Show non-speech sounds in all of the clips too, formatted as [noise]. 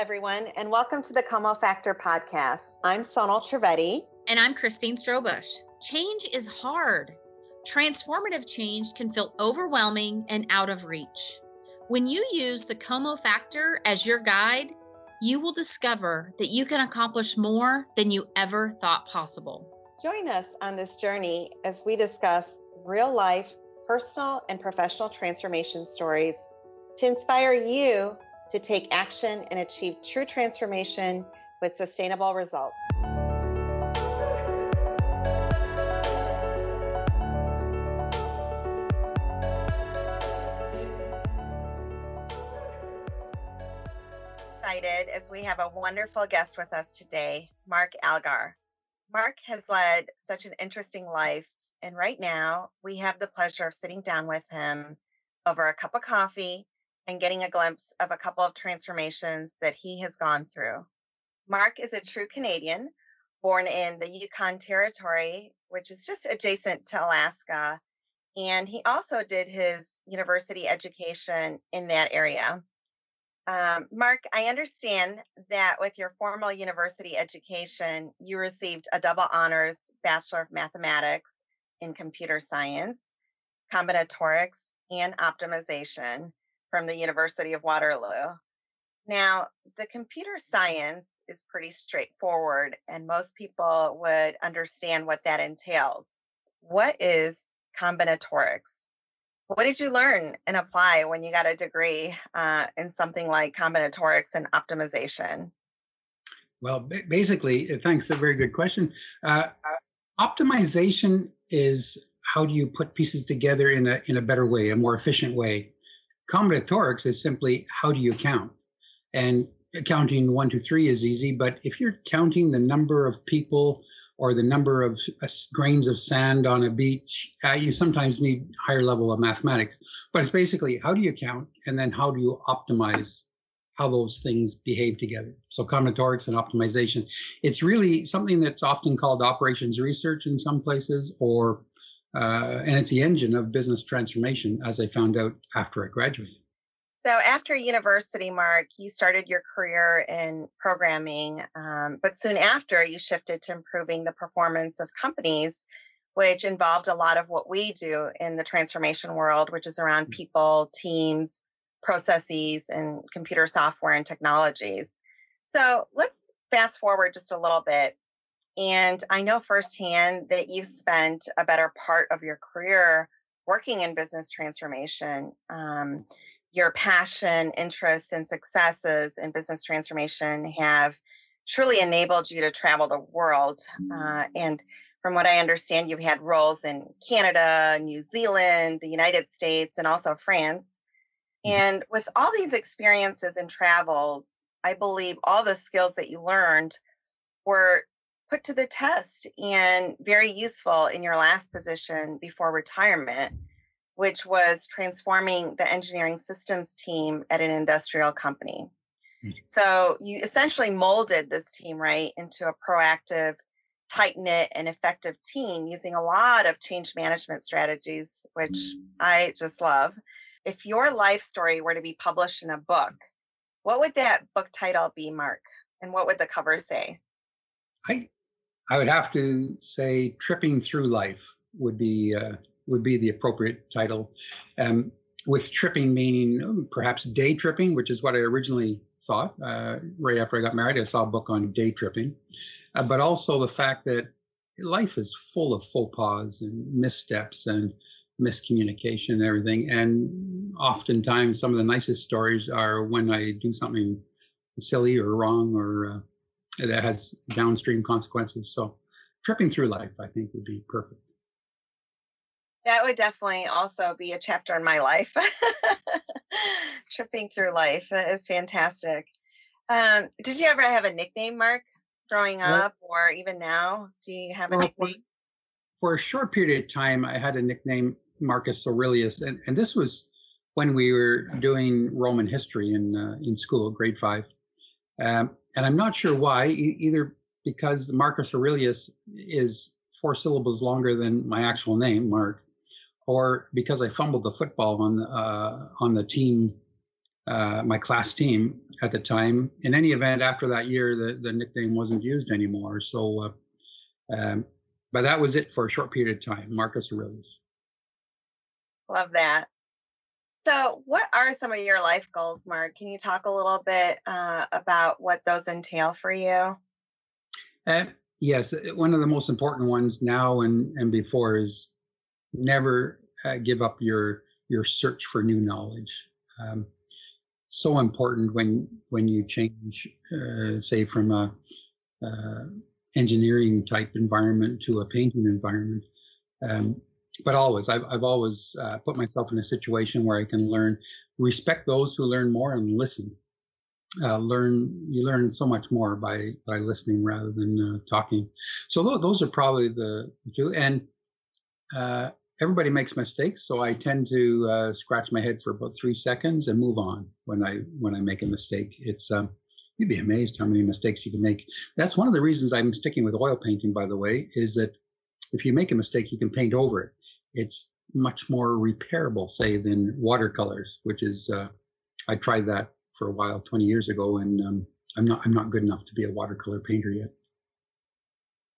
everyone, and welcome to the Como Factor podcast. I'm Sonal Trivedi. And I'm Christine Strobush. Change is hard. Transformative change can feel overwhelming and out of reach. When you use the Como Factor as your guide, you will discover that you can accomplish more than you ever thought possible. Join us on this journey as we discuss real life, personal, and professional transformation stories to inspire you to take action and achieve true transformation with sustainable results. Excited as we have a wonderful guest with us today, Mark Algar. Mark has led such an interesting life, and right now we have the pleasure of sitting down with him over a cup of coffee and getting a glimpse of a couple of transformations that he has gone through. Mark is a true Canadian, born in the Yukon Territory, which is just adjacent to Alaska. And he also did his university education in that area. Um, Mark, I understand that with your formal university education, you received a double honors Bachelor of Mathematics in Computer Science, Combinatorics, and Optimization from the University of Waterloo. Now, the computer science is pretty straightforward, and most people would understand what that entails. What is combinatorics? What did you learn and apply when you got a degree uh, in something like combinatorics and optimization? Well, basically, uh, thanks. A very good question. Uh, uh, optimization is how do you put pieces together in a in a better way, a more efficient way. Combinatorics is simply how do you count? And counting one, two, three is easy, but if you're counting the number of people or the number of uh, grains of sand on a beach, uh, you sometimes need higher level of mathematics. But it's basically how do you count and then how do you optimize how those things behave together. So combinatorics and optimization. It's really something that's often called operations research in some places or uh, and it's the engine of business transformation, as I found out after I graduated. So, after university, Mark, you started your career in programming, um, but soon after, you shifted to improving the performance of companies, which involved a lot of what we do in the transformation world, which is around mm. people, teams, processes, and computer software and technologies. So, let's fast forward just a little bit and I know firsthand that you've spent a better part of your career working in business transformation. Um, your passion, interests, and successes in business transformation have truly enabled you to travel the world. Uh, and from what I understand, you've had roles in Canada, New Zealand, the United States, and also France. Mm-hmm. And with all these experiences and travels, I believe all the skills that you learned were put to the test and very useful in your last position before retirement, which was transforming the engineering systems team at an industrial company. Mm-hmm. So you essentially molded this team, right, into a proactive, tight knit, and effective team using a lot of change management strategies, which I just love. If your life story were to be published in a book, what would that book title be, Mark? And what would the cover say? I I would have to say "Tripping Through Life" would be uh, would be the appropriate title. Um, with tripping meaning oh, perhaps day tripping, which is what I originally thought. Uh, right after I got married, I saw a book on day tripping, uh, but also the fact that life is full of faux pas and missteps and miscommunication and everything. And oftentimes, some of the nicest stories are when I do something silly or wrong or uh, that has downstream consequences. So tripping through life, I think, would be perfect. That would definitely also be a chapter in my life. [laughs] tripping through life is fantastic. Um, did you ever have a nickname, Mark, growing up well, or even now? Do you have a well, nickname? For, for, a short period of time, I had a nickname, Marcus Aurelius, and, and this was when we were doing Roman history in uh, in school, grade five. Um, and I'm not sure why, e- either because Marcus Aurelius is four syllables longer than my actual name, Mark, or because I fumbled the football on the, uh, on the team uh, my class team at the time. In any event, after that year, the, the nickname wasn't used anymore. So, uh, um, but that was it for a short period of time. Marcus Aurelius. Love that. So, what are some of your life goals, Mark? Can you talk a little bit uh, about what those entail for you? Uh, yes, one of the most important ones now and, and before is never uh, give up your your search for new knowledge. Um, so important when when you change, uh, say, from a uh, engineering type environment to a painting environment. Um, but always, I've, I've always uh, put myself in a situation where I can learn, respect those who learn more, and listen. Uh, learn you learn so much more by by listening rather than uh, talking. So th- those are probably the two. And uh, everybody makes mistakes, so I tend to uh, scratch my head for about three seconds and move on when I when I make a mistake. It's um, you'd be amazed how many mistakes you can make. That's one of the reasons I'm sticking with oil painting, by the way, is that if you make a mistake, you can paint over it. It's much more repairable, say, than watercolors, which is uh, I tried that for a while 20 years ago, and um, I'm not I'm not good enough to be a watercolor painter yet.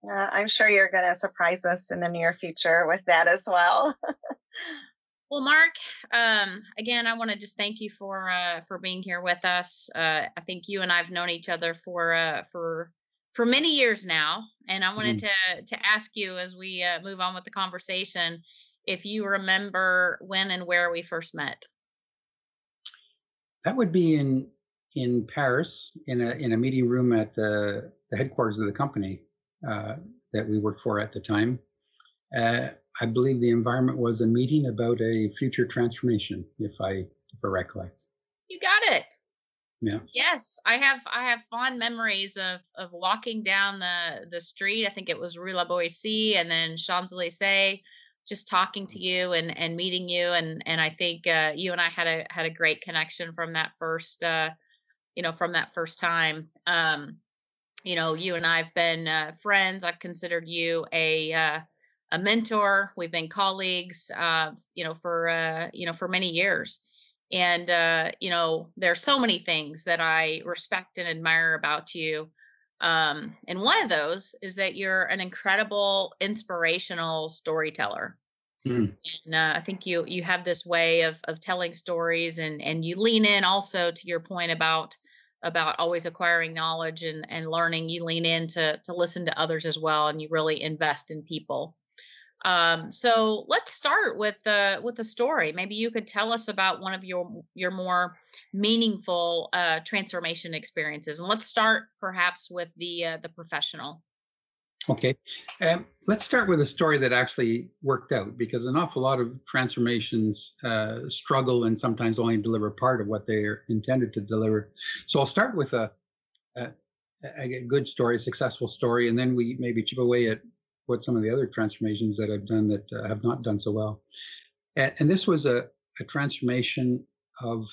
Uh, I'm sure you're going to surprise us in the near future with that as well. [laughs] well, Mark, um, again, I want to just thank you for uh, for being here with us. Uh, I think you and I've known each other for uh, for for many years now, and I wanted mm. to to ask you as we uh, move on with the conversation if you remember when and where we first met. That would be in in Paris in a in a meeting room at the, the headquarters of the company uh, that we worked for at the time. Uh, I believe the environment was a meeting about a future transformation, if I if I recollect. You got it. Yeah. Yes, I have I have fond memories of of walking down the the street. I think it was Rue La Boétie and then Champs Elysees, just talking to you and and meeting you and and I think uh, you and I had a had a great connection from that first uh, you know from that first time. Um, you know, you and I've been uh, friends. I've considered you a uh, a mentor. We've been colleagues, uh, you know, for uh, you know for many years. And uh, you know, there's so many things that I respect and admire about you. Um, and one of those is that you're an incredible, inspirational storyteller. Mm. And uh, I think you you have this way of of telling stories, and and you lean in also to your point about about always acquiring knowledge and, and learning you lean in to, to listen to others as well and you really invest in people um, so let's start with uh, with a story. Maybe you could tell us about one of your your more meaningful uh, transformation experiences. And let's start perhaps with the uh, the professional. Okay, um, let's start with a story that actually worked out because an awful lot of transformations uh, struggle and sometimes only deliver part of what they're intended to deliver. So I'll start with a, a, a good story, a successful story, and then we maybe chip away at what some of the other transformations that I've done that uh, have not done so well. And, and this was a, a transformation of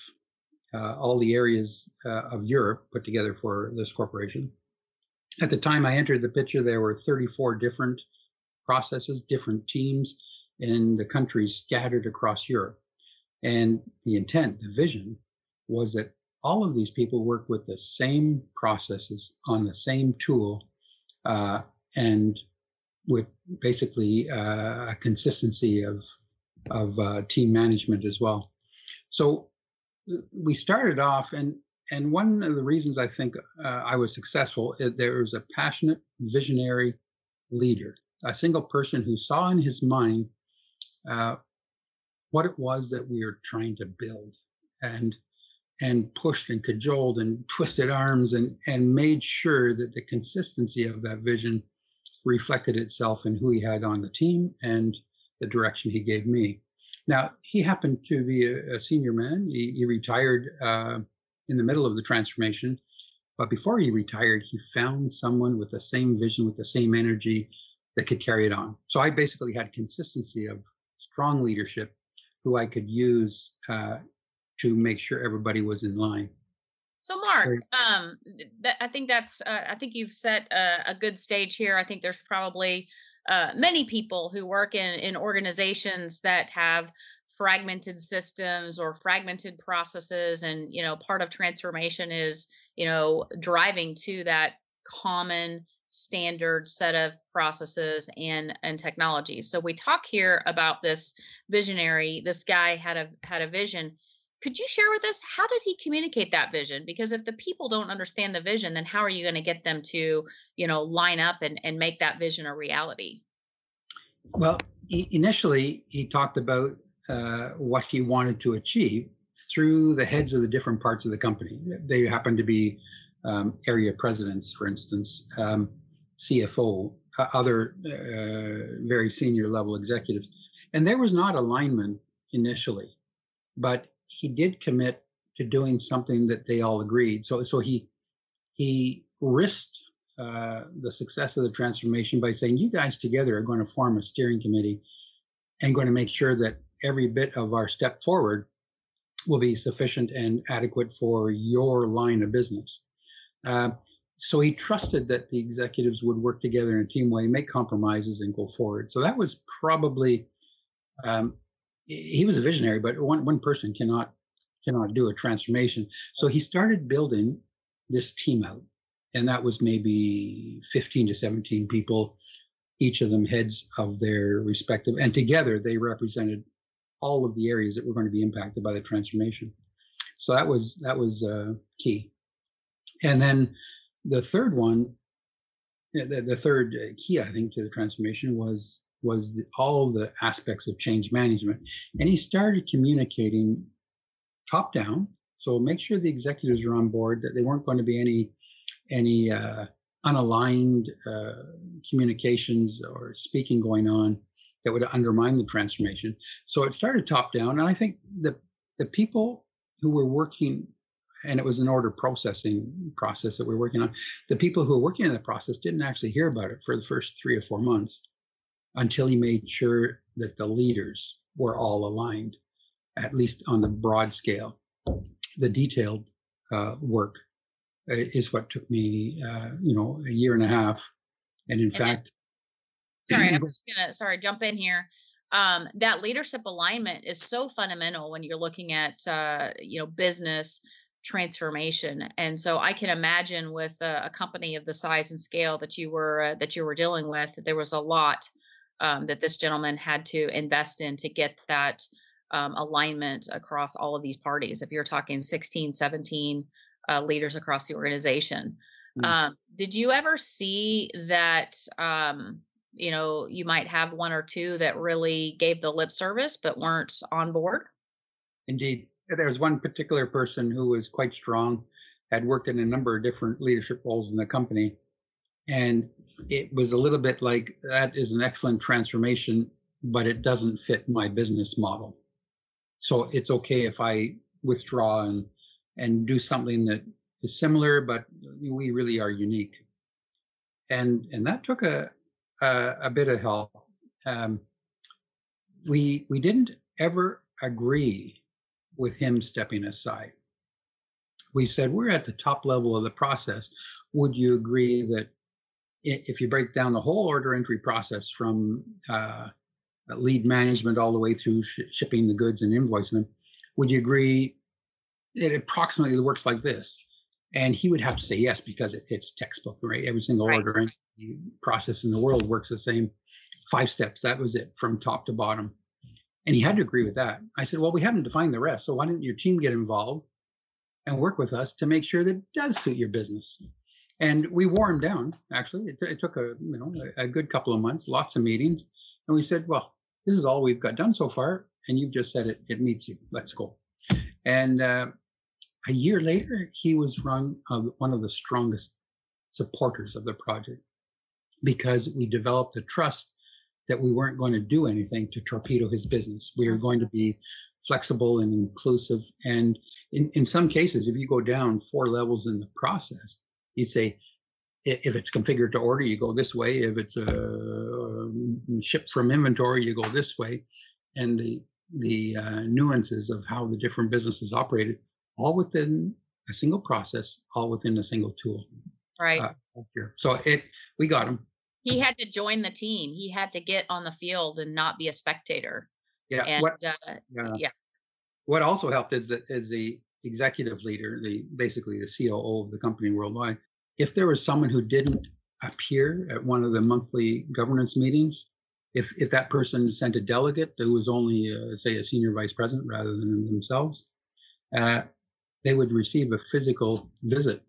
uh, all the areas uh, of Europe put together for this corporation at the time I entered the picture, there were 34 different processes, different teams in the countries scattered across Europe. And the intent, the vision, was that all of these people work with the same processes on the same tool uh, and with basically uh, a consistency of, of uh, team management as well. So we started off, and and one of the reasons I think uh, I was successful is there was a passionate, visionary leader, a single person who saw in his mind what it was that we were trying to build, and and pushed and cajoled and [laughs] twisted arms and and made sure that the consistency of that vision reflected itself in who he had on the team and the direction he gave me. Now he happened to be a, a senior man. He, he retired. Uh, in the middle of the transformation. But before he retired, he found someone with the same vision, with the same energy that could carry it on. So I basically had consistency of strong leadership who I could use uh, to make sure everybody was in line. So, Mark, um, th- I think that's uh, I think you've set a, a, good stage here. I think there's probably uh, many people who work in in organizations that have fragmented systems or fragmented processes and you know part of transformation is you know driving to that common standard set of processes and and technologies so we talk here about this visionary this guy had a had a vision could you share with us how did he communicate that vision? Because if the people don't understand the vision then how are you going to get them to you know line up and and make that vision a reality? Well he, initially he talked about uh, what he wanted to achieve through the heads of the different parts of the company. They happen to be um, area presidents for instance um, CFO, uh, other uh, very senior level executives. And there was not alignment initially, but he did commit to doing something that they all agreed. So, so he he risked uh, the success of the transformation by saying, "You guys together are going to form a steering committee and going to make sure that every bit of our step forward will be sufficient and adequate for your line of business." Uh, so he trusted that the executives would work together in a team way, make compromises, and go forward. So that was probably um, he was a visionary, but one one person cannot cannot do a transformation. So he started building this team out, and that was maybe 15 to 17 people, each of them heads of their respective, and together they represented all of the areas that were going to be impacted by the transformation. So that was that was uh, key. And then the third one, the, the third key, I think, to the transformation was was the, all the aspects of change management, and he started communicating top down. So make sure the executives are on board that they weren't going to be any any uh, unaligned uh, communications or speaking going on that would undermine the transformation. So it started top down, and I think the the people who were working and it was an order processing process that we are working on. The people who were working in the process didn't actually hear about it for the first three or four months until he made sure that the leaders were all aligned, at least on the broad scale. The detailed uh, work uh, is what took me, uh, you know, a year and a half. And in and fact, then, [clears throat] sorry, I'm just gonna sorry jump in here. Um, that leadership alignment is so fundamental when you're looking at uh, you know business transformation and so i can imagine with a, a, company of the size and scale that you were uh, that you were dealing with there was a lot um, that this gentleman had to invest in to get that um, alignment across all of these parties if you're talking 16 17 uh, leaders across the organization mm. um, did you ever see that um, you know you might have one or two that really gave the lip service but weren't on board indeed there was one particular person who was quite strong, had worked in a number of different leadership roles in the company. And it was a little bit like that is an excellent transformation, but it doesn't fit my business model. So it's okay if I withdraw and and do something that is similar, but we really are unique. And and that took a a, a bit of help. Um, we we didn't ever agree with him stepping aside. We said, We're at the top level of the process. Would you agree that if you break down the whole order entry process from uh, lead management all the way through sh- shipping the goods and invoicing them, would you agree it approximately works like this? And he would have to say yes because it, it's textbook, right? Every single right. order entry process in the world works the same. Five steps. That was it from top to bottom. And he had to agree with that. I said, Well, we haven't defined the rest. So why didn't your team get involved and work with us to make sure that it does suit your business? And we wore him down, actually. It, it took a you know a, a good couple of months, lots of meetings. And we said, Well, this is all we've got done so far. And you've just said it, it meets you. Let's go. And uh, a year later, he was run, uh, one of the strongest supporters of the project because we developed a trust that we weren't going to do anything to torpedo his business. We were going to be flexible and inclusive. And in, in some cases, if you go down four levels in the process, you'd say, if it's configured to order, you go this way. If it's a uh, shipped from inventory, you go this way. And the the uh, nuances of how the different businesses operated, all within a single process, all within a single tool. Right. Uh, so it we got him. he had to join the team. He had to get on the field and not be a spectator. Yeah. And what, uh, yeah. yeah. What also helped is that is the executive leader, the basically the COO of the company worldwide, if there was someone who didn't appear at one of the monthly governance meetings, if if that person sent a delegate who was only uh, say a senior vice president rather than themselves, uh, they would receive a physical visit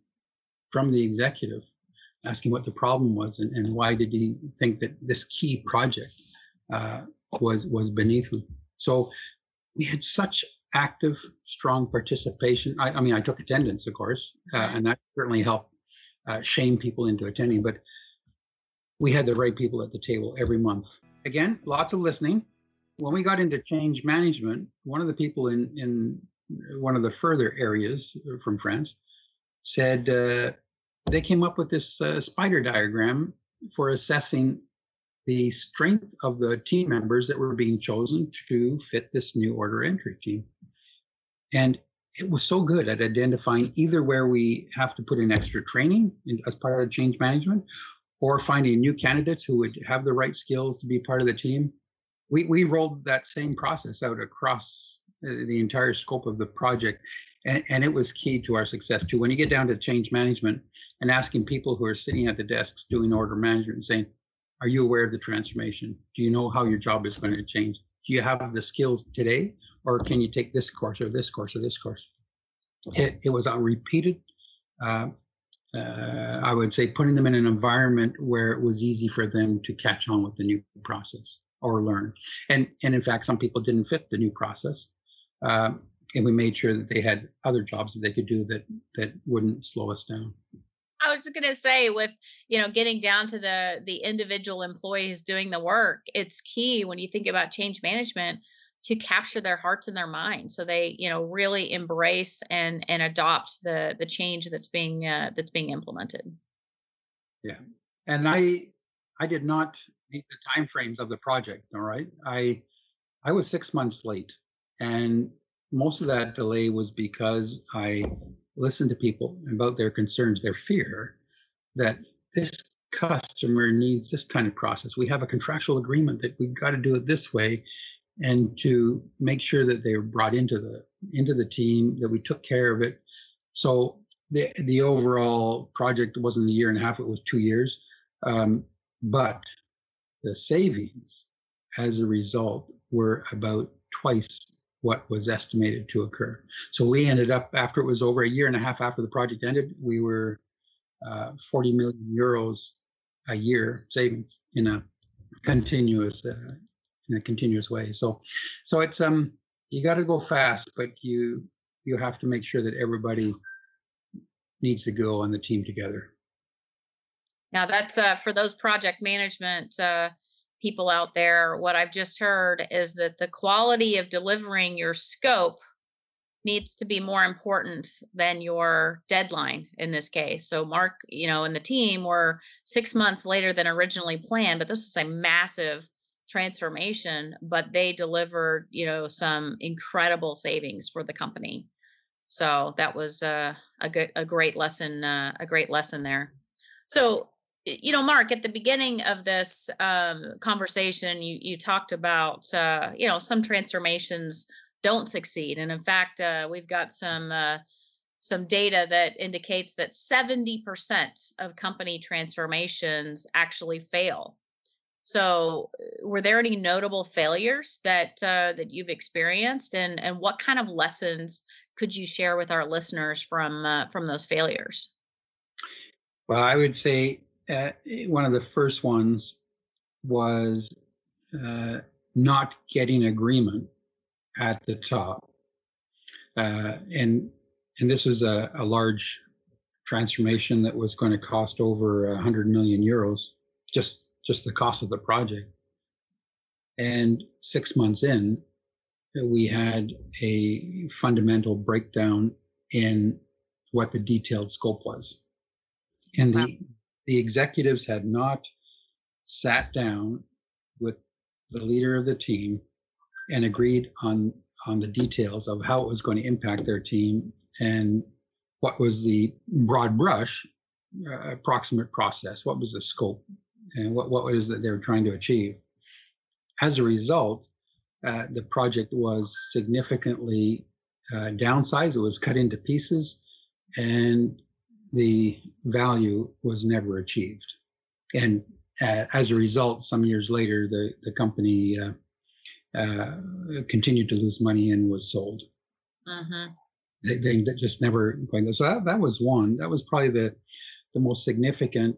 from the executive asking what the problem was and, and why did he think that this key project uh, was was beneath him. So we had such active, strong participation. I, I mean, I took attendance, of course, uh, and that certainly helped uh, shame people into attending. But we had the right people at the table every month. Again, lots of listening. When we got into change management, one of the people in in one of the further areas from France said uh, they came up with this uh, spider diagram for assessing the strength of the team members that were being chosen to fit this new order entry team. And it was so good at identifying either where we have to put in extra training in, as part of change management or finding new candidates who would have the right skills to be part of the team. We, we rolled that same process out across uh, the entire scope of the project. And, and it was key to our success too. When you get down to change management and asking people who are sitting at the desks doing order management and saying, are you aware of the transformation? Do you know how your job is going to change? Do you have the skills today, or can you take this course or this course or this course? It, it was a repeated, uh, uh, I would say, putting them in an environment where it was easy for them to catch on with the new process or learn. And and in fact, some people didn't fit the new process, um, and we made sure that they had other jobs that they could do that that wouldn't slow us down. I was just going to say with, you know, getting down to the the individual employees doing the work, it's key when you think about change management to capture their hearts and their minds so they, you know, really embrace and and adopt the the change that's being uh, that's being implemented. Yeah. And I I did not meet the time frames of the project, all right? I I was 6 months late and most of that delay was because I listen to people about their concerns, their fear that this customer needs this kind of process. We have a contractual agreement that we've got to do it this way, and to make sure that they're brought into the into the team, that we took care of it. So the the overall project wasn't a year and a half; it was two years. Um, but the savings as a result were about twice what was estimated to occur. So we ended up, after it was over a year and a half after the project ended, we were uh, 40 million euros a year savings in a continuous uh, in a continuous way. So, so it's um you got to go fast, but you you have to make sure that everybody needs to go on the team together. Now that's uh, for those project management uh, people out there, what I've just heard is that the quality of delivering your scope needs to be more important than your deadline in this case. So Mark, you know, and the team were 6 months later than originally planned, but this was a massive transformation, but they delivered, you know, some incredible savings for the company. So that was uh, a good, a great lesson, uh, a great lesson there. So you know mark at the beginning of this um, conversation you you talked about uh, you know some transformations don't succeed. And in fact uh, we've got some uh, some data that indicates that 70% of company transformations actually fail. So uh, were there any notable failures that uh, that you've experienced? And and what kind of lessons could you share with our listeners from uh, from those failures? Well i would say uh, one of the first ones was uh, not getting agreement at the top, uh, and and this was a, a, large transformation that was going to cost over 100 million euros, just just the cost of the project. And six months in, we had a fundamental breakdown in what the detailed scope was. And the the executives had not sat down with the leader of the team and agreed on on the details of how it was going to impact their team and what was the broad brush uh, approximate process what was the scope and what what was that they were trying to achieve as a result uh, the project was significantly uh, downsized. It was cut into pieces, and the value was never achieved. And uh, as a result, some years later, the the company uh, uh, continued to lose money and was sold. Mm-hmm. They, they, just never. So that that was one. That was probably the the most significant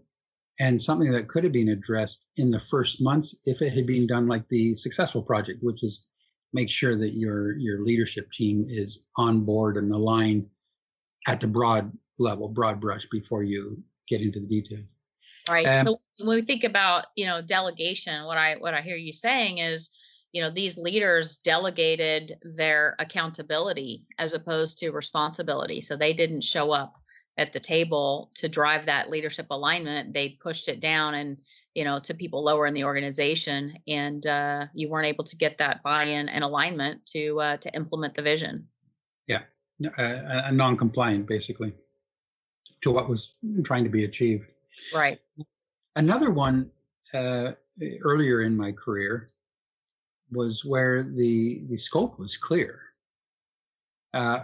and something that could have been addressed in the first months if it had been done like the successful project, which is make sure that your your leadership team is on board and aligned at the broad level, broad brush before you get into the details. Right. Um, so when we think about you know delegation, what I what I hear you saying is you know these leaders delegated their accountability as opposed to responsibility so they didn't show up at the table to drive that leadership alignment they pushed it down and you know to people lower in the organization and uh, you weren't able to get that buy-in and alignment to uh, to implement the vision yeah a, a non-compliant basically to what was trying to be achieved. Right. Another one uh, earlier in my career was where the the scope was clear. Uh,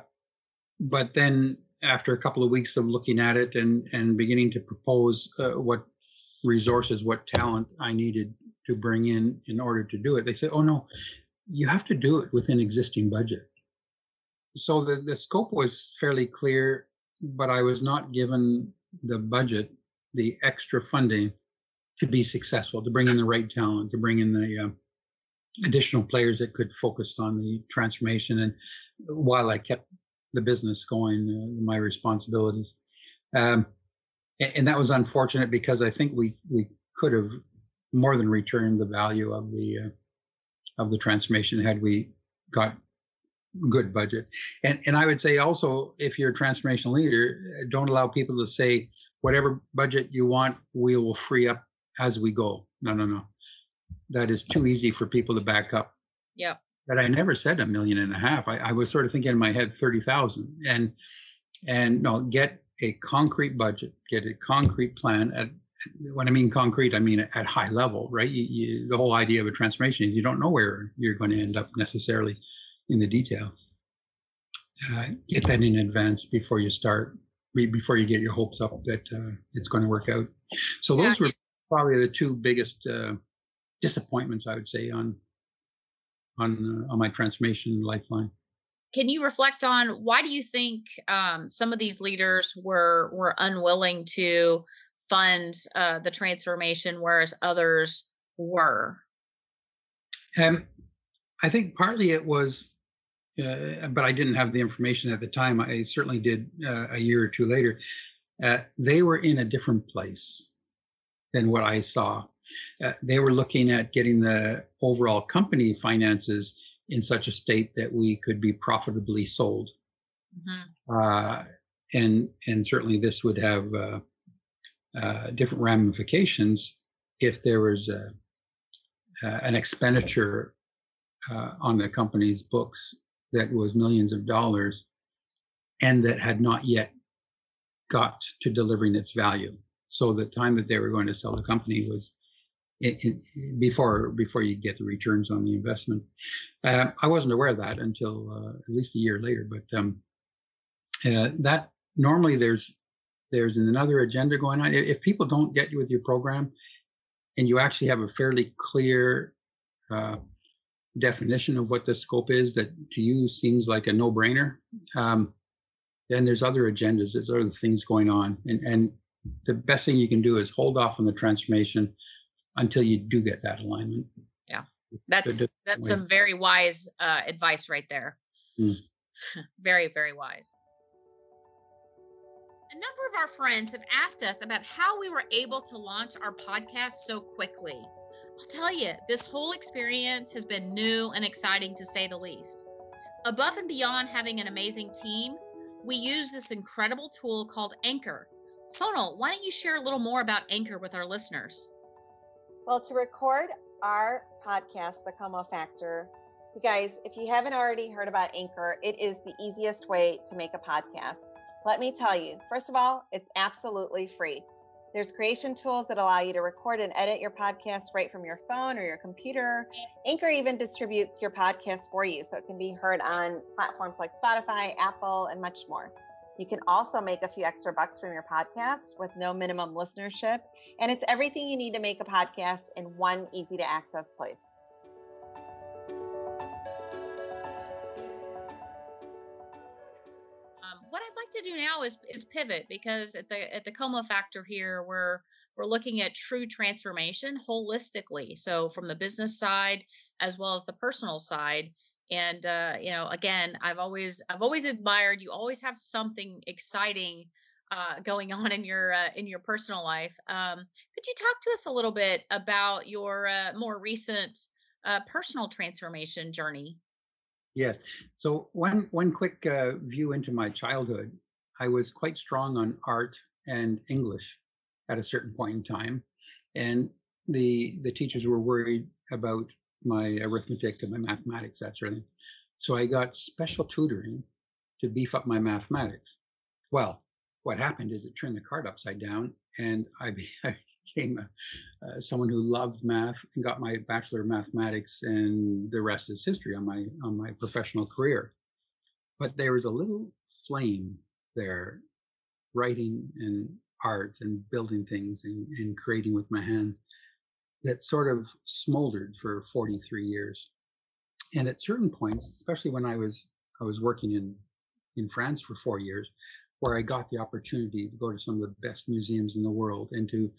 but then after a couple of weeks of looking at it and and beginning to propose uh, what resources, what talent I needed to bring in in order to do it, they said, "Oh no, you have to do it within existing budget." So the the scope was fairly clear, but I was not given the budget, the extra funding to be successful, to bring in the right talent, to bring in the uh, additional players that could focus on the transformation and while I kept the business going, uh, my responsibilities. Um, and, that was unfortunate because I think we we could have more than returned the value of the uh, of the transformation had we got good budget. And and I would say also, if you're a transformation leader, uh, don't allow people to say whatever budget you want, we will free up as we go. No, no, no. That is too easy for people to back up. Yeah But I never said a million and a half. I, I was sort of thinking in my head thirty thousand, and and no, get a concrete budget, get a concrete plan. At when I mean concrete, I mean at high level, right? You, you, the whole idea of a transformation is you don't know where you're going to end up necessarily in the detail. Uh, get that in advance before you start, before you get your hopes up that uh, it's going to work out. So yeah, those were probably the two biggest uh, disappointments I would say on on uh, on my transformation lifeline can you reflect on why do you think um, some of these leaders were were unwilling to fund uh, the transformation whereas others were um, i think partly it was uh, but i didn't have the information at the time i certainly did uh, a year or two later uh, they were in a different place than what i saw uh, they were looking at getting the overall company finances in such a state that we could be profitably sold. Mm-hmm. Uh, and and certainly this would have uh, uh different ramifications if there was a, uh, an expenditure uh, on the company's books that was millions of dollars and that had not yet got to delivering its value. So the time that they were going to sell the company was it, it, before before you get the returns on the investment. Uh, I wasn't aware of that until uh, at least a year later. But um, uh, that normally there's there's another agenda going on. If people don't get you with your program, and you actually have a fairly clear uh, definition of what the scope is that to you seems like a no-brainer, um, then there's other agendas, there's other things going on, and and the best thing you can do is hold off on the transformation until you do get that alignment. Yeah, that's that's some very wise uh, advice right there. Mm. [laughs] very very wise. A number of our friends have asked us about how we were able to launch our podcast so quickly. I'll tell you, this whole experience has been new and exciting to say the least. Above and beyond having an amazing team, we use this incredible tool called Anchor. Sonal, why don't you share a little more about Anchor with our listeners? Well, to record our podcast, The Como Factor, you guys, if you haven't already heard about Anchor, it is the easiest way to make a podcast. Let me tell you, first of all, it's absolutely free. There's creation tools that allow you to record and edit your podcast right from your phone or your computer. Anchor even distributes your podcast for you so it can be heard on platforms like Spotify, Apple, and much more. You can also make a few extra bucks from your podcast with no minimum listenership. And it's everything you need to make a podcast in one easy to access place. Like to do now is is pivot because at the at the Como Factor here we're we're looking at true transformation holistically. So from the business side as well as the personal side. And uh, you know, again, I've always I've always admired you. Always have something exciting uh, going on in your uh, in your personal life. Um, could you talk to us a little bit about your uh, more recent uh, personal transformation journey? Yes. So one one quick uh, view into my childhood. I was quite strong on art and English at a certain point in time, and the the teachers were worried about my arithmetic and my mathematics, that sort of thing. So I got special tutoring to beef up my mathematics. Well, what happened is it turned the card upside down, and I, [laughs] I became a, uh, someone who loved math and got my bachelor of mathematics, and the rest is history on my on my professional career. But there was a little flame there, writing and art and building things and, and creating with my hand that sort of smoldered for 43 years. And at certain points, especially when I was I was working in in France for four years, where I got the opportunity to go to some of the best museums in the world and to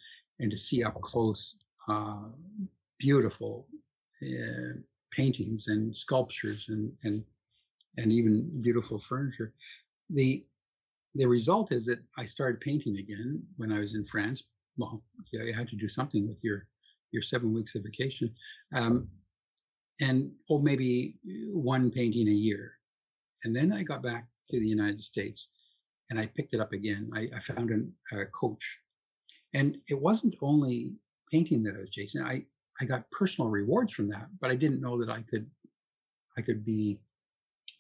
and to see up close uh, beautiful uh, paintings and sculptures and and and even beautiful furniture. The the result is that I started painting again when I was in France. Well, yeah, you had to do something with your your seven weeks of vacation, um, and oh, maybe one painting a year. And then I got back to the United States, and I picked it up again. I, I found an, a coach and it wasn't only painting that I was chasing. I, I got personal rewards from that, but I didn't know that I could, I could be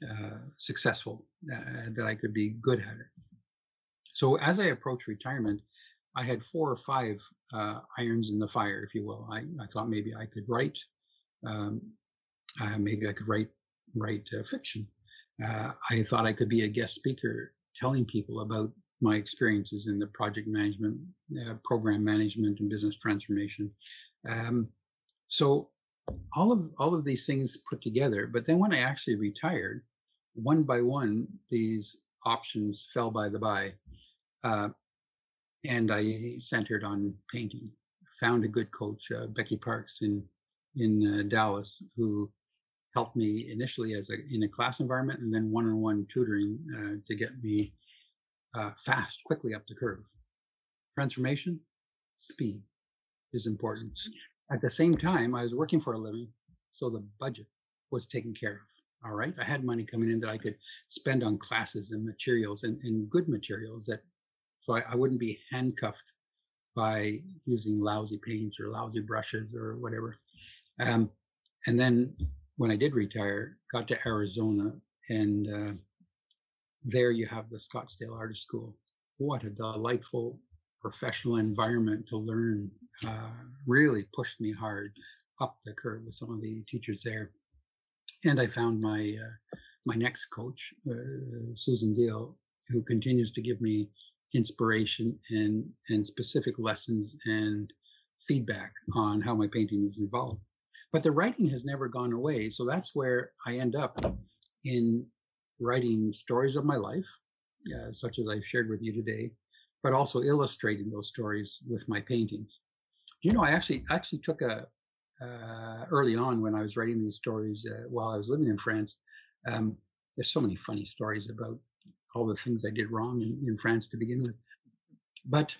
uh, successful, uh, that I could be good at it. So as I approached retirement, I had four or five uh, irons in the fire, if you will. I, I thought maybe I could write, um, uh, maybe I could write write uh, fiction. Uh, I thought I could be a guest speaker, telling people about my experiences in the project management, uh, program management, and business transformation. Um, so all of all of these things put together. But then when I actually retired, one by one, these options fell by the by, uh, and I centered on painting. Found a good coach, uh, Becky Parks in in uh, Dallas, who helped me initially as a in a class environment, and then one-on-one tutoring uh, to get me uh, fast, quickly up the curve. Transformation, speed is important. Mm-hmm. At the same time, I was working for a living, so the budget was taken care of. All right. I had money coming in that I could spend on classes and materials and, and good materials that so I, I wouldn't be handcuffed by using lousy paints or lousy brushes or whatever. Um, and then when I did retire, got to Arizona and uh, there you have the Scottsdale Artist School. What a delightful professional environment to learn. Uh, really pushed me hard up the curve with some of the teachers there. And I found my uh, my next coach, uh, Susan Deal, who continues to give me inspiration and and specific lessons and feedback on how my painting is involved. But the writing has never gone away, so that's where I end up in writing stories of my life, uh, such as I've shared with you today, but also illustrating those stories with my paintings. You know, I actually actually took a uh, early on when I was writing these stories uh, while I was living in France. Um, there's so many funny stories about all the things I did wrong in, in France to begin with, but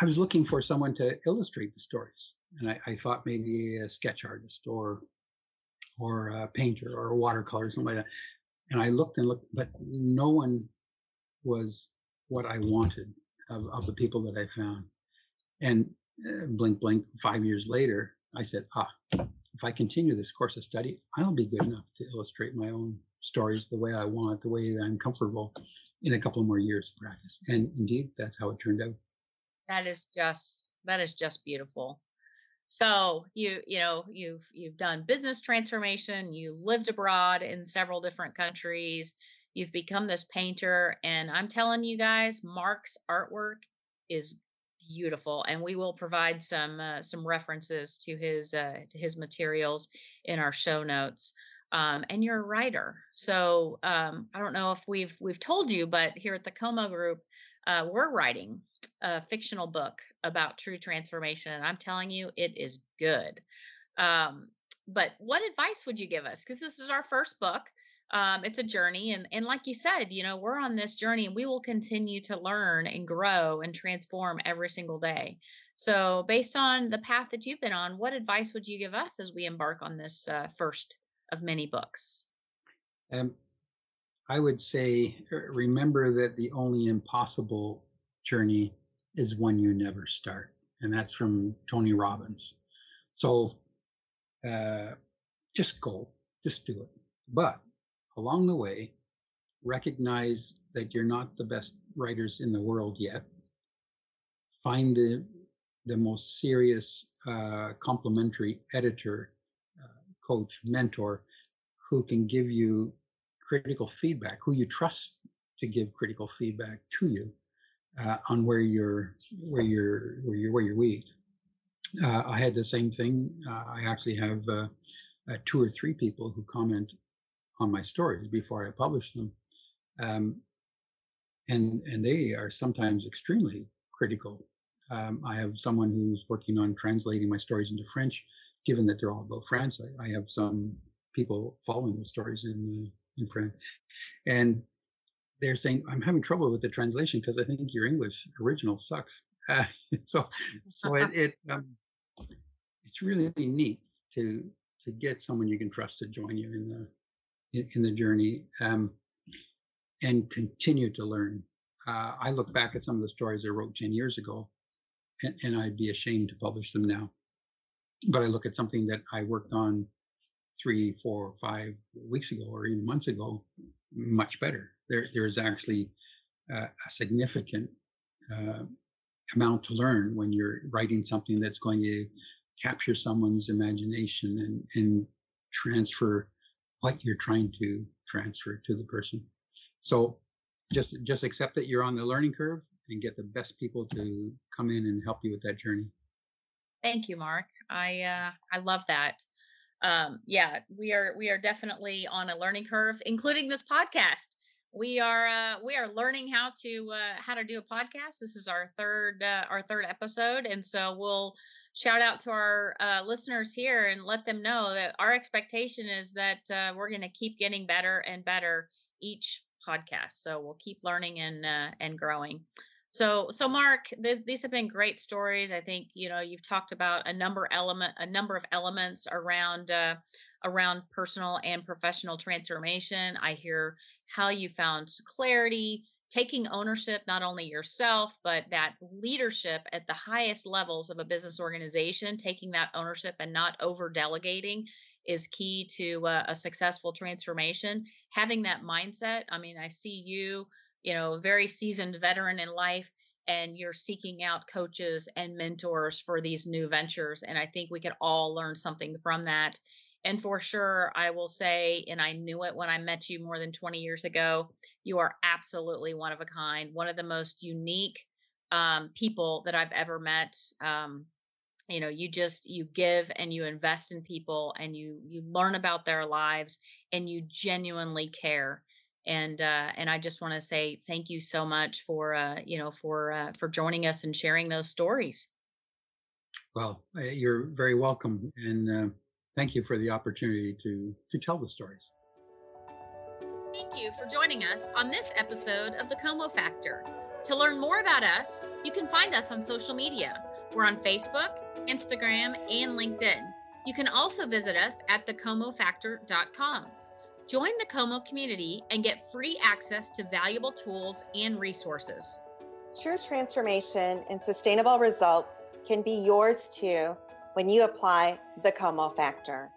I was looking for someone to illustrate the stories, and I, I thought maybe a sketch artist or or a painter or a watercolor or something like that and I looked and looked, but no one was what I wanted of, of the people that I found. And uh, blink, blink, five years later, I said, ah, if I continue this course of study, I'll be good enough to illustrate my own stories the way I want, the way that I'm comfortable in a couple more years of practice. And indeed, that's how it turned out. That is just that is just beautiful. So you you know you've you've done business transformation, you lived abroad in several different countries, you've become this painter, and I'm telling you guys, Mark's artwork is beautiful, and we will provide some uh, some references to his uh, to his materials in our show notes. Um, and you're a writer, so um, I don't know if we've we've told you, but here at the Como Group, uh, we're writing a fictional book about true transformation, and I'm telling you, it is good. Um, but what advice would you give us? Because this is our first book. Um, it's a journey, and and like you said, you know, we're on this journey, and we will continue to learn and grow and transform every single day. So, based on the path that you've been on, what advice would you give us as we embark on this uh, first of many books? Um, I would say remember that the only impossible journey is when you never start. And that's from Tony Robbins. So uh, just go, just do it. But along the way, recognize that you're not the best writers in the world yet. Find the, the most serious uh, complementary editor, uh, coach, mentor who can give you critical feedback, who you trust to give critical feedback to you uh, on where you're where you're where you're where you're weak. Uh, I had the same thing. Uh, I actually have uh, uh, two or three people who comment on my stories before I publish them, um, and and they are sometimes extremely critical. Um, I have someone who's working on translating my stories into French, given that they're all about France. I, I have some people following the stories in in French, and they're saying I'm having trouble with the translation because I think your English original sucks. Uh, [laughs] so, so it, it um, it's really neat to to get someone you can trust to join you in the in, in the journey um, and continue to learn. Uh, I look back at some of the stories I wrote ten years ago, and, and I'd be ashamed to publish them now. But I look at something that I worked on three, four, five weeks ago, or even months ago, much better there there is actually uh, a significant uh, amount to learn when you're writing something that's going to capture someone's imagination and and transfer what you're trying to transfer to the person. So just just accept that you're on the learning curve and get the best people to come in and help you with that journey. Thank you, Mark. I uh, I love that. Um, yeah, we are we are definitely on a learning curve, including this podcast we are uh, we are learning how to uh, how to do a podcast. This is our third uh, our third episode, and so we'll shout out to our uh, listeners here and let them know that our expectation is that uh, we're going to keep getting better and better each podcast. So we'll keep learning and uh, and growing. So so Mark, this, these have been great stories. I think you know you've talked about a number element a number of elements around around personal and professional transformation. I hear how you found clarity, taking ownership, not only yourself, but that leadership at the highest levels of a business organization, taking that ownership and not over delegating is key to uh, a successful transformation. Having that mindset, I mean, I see you, you know, very seasoned veteran in life and you're seeking out coaches and mentors for these new ventures and i think we could all learn something from that and for sure, I will say, and I knew it when I met you more than 20 years ago, you are absolutely one of a kind, one of the most unique um, people that I've ever met. Um, you know, you just you give and you invest in people and you you learn about their lives and you genuinely care. And uh, and I just want to say thank you so much for uh, you know for uh, for joining us and sharing those stories. Well, uh, you're very welcome and uh, thank you for the opportunity to, to tell the stories. Thank you for joining us on this episode of The Como Factor. To learn more about us, you can find us on social media. We're on Facebook, Instagram, and LinkedIn. You can also visit us at thecomofactor.com. Join the Como community and get free access to valuable tools and resources. True transformation and sustainable results can be yours too when you apply the Como factor.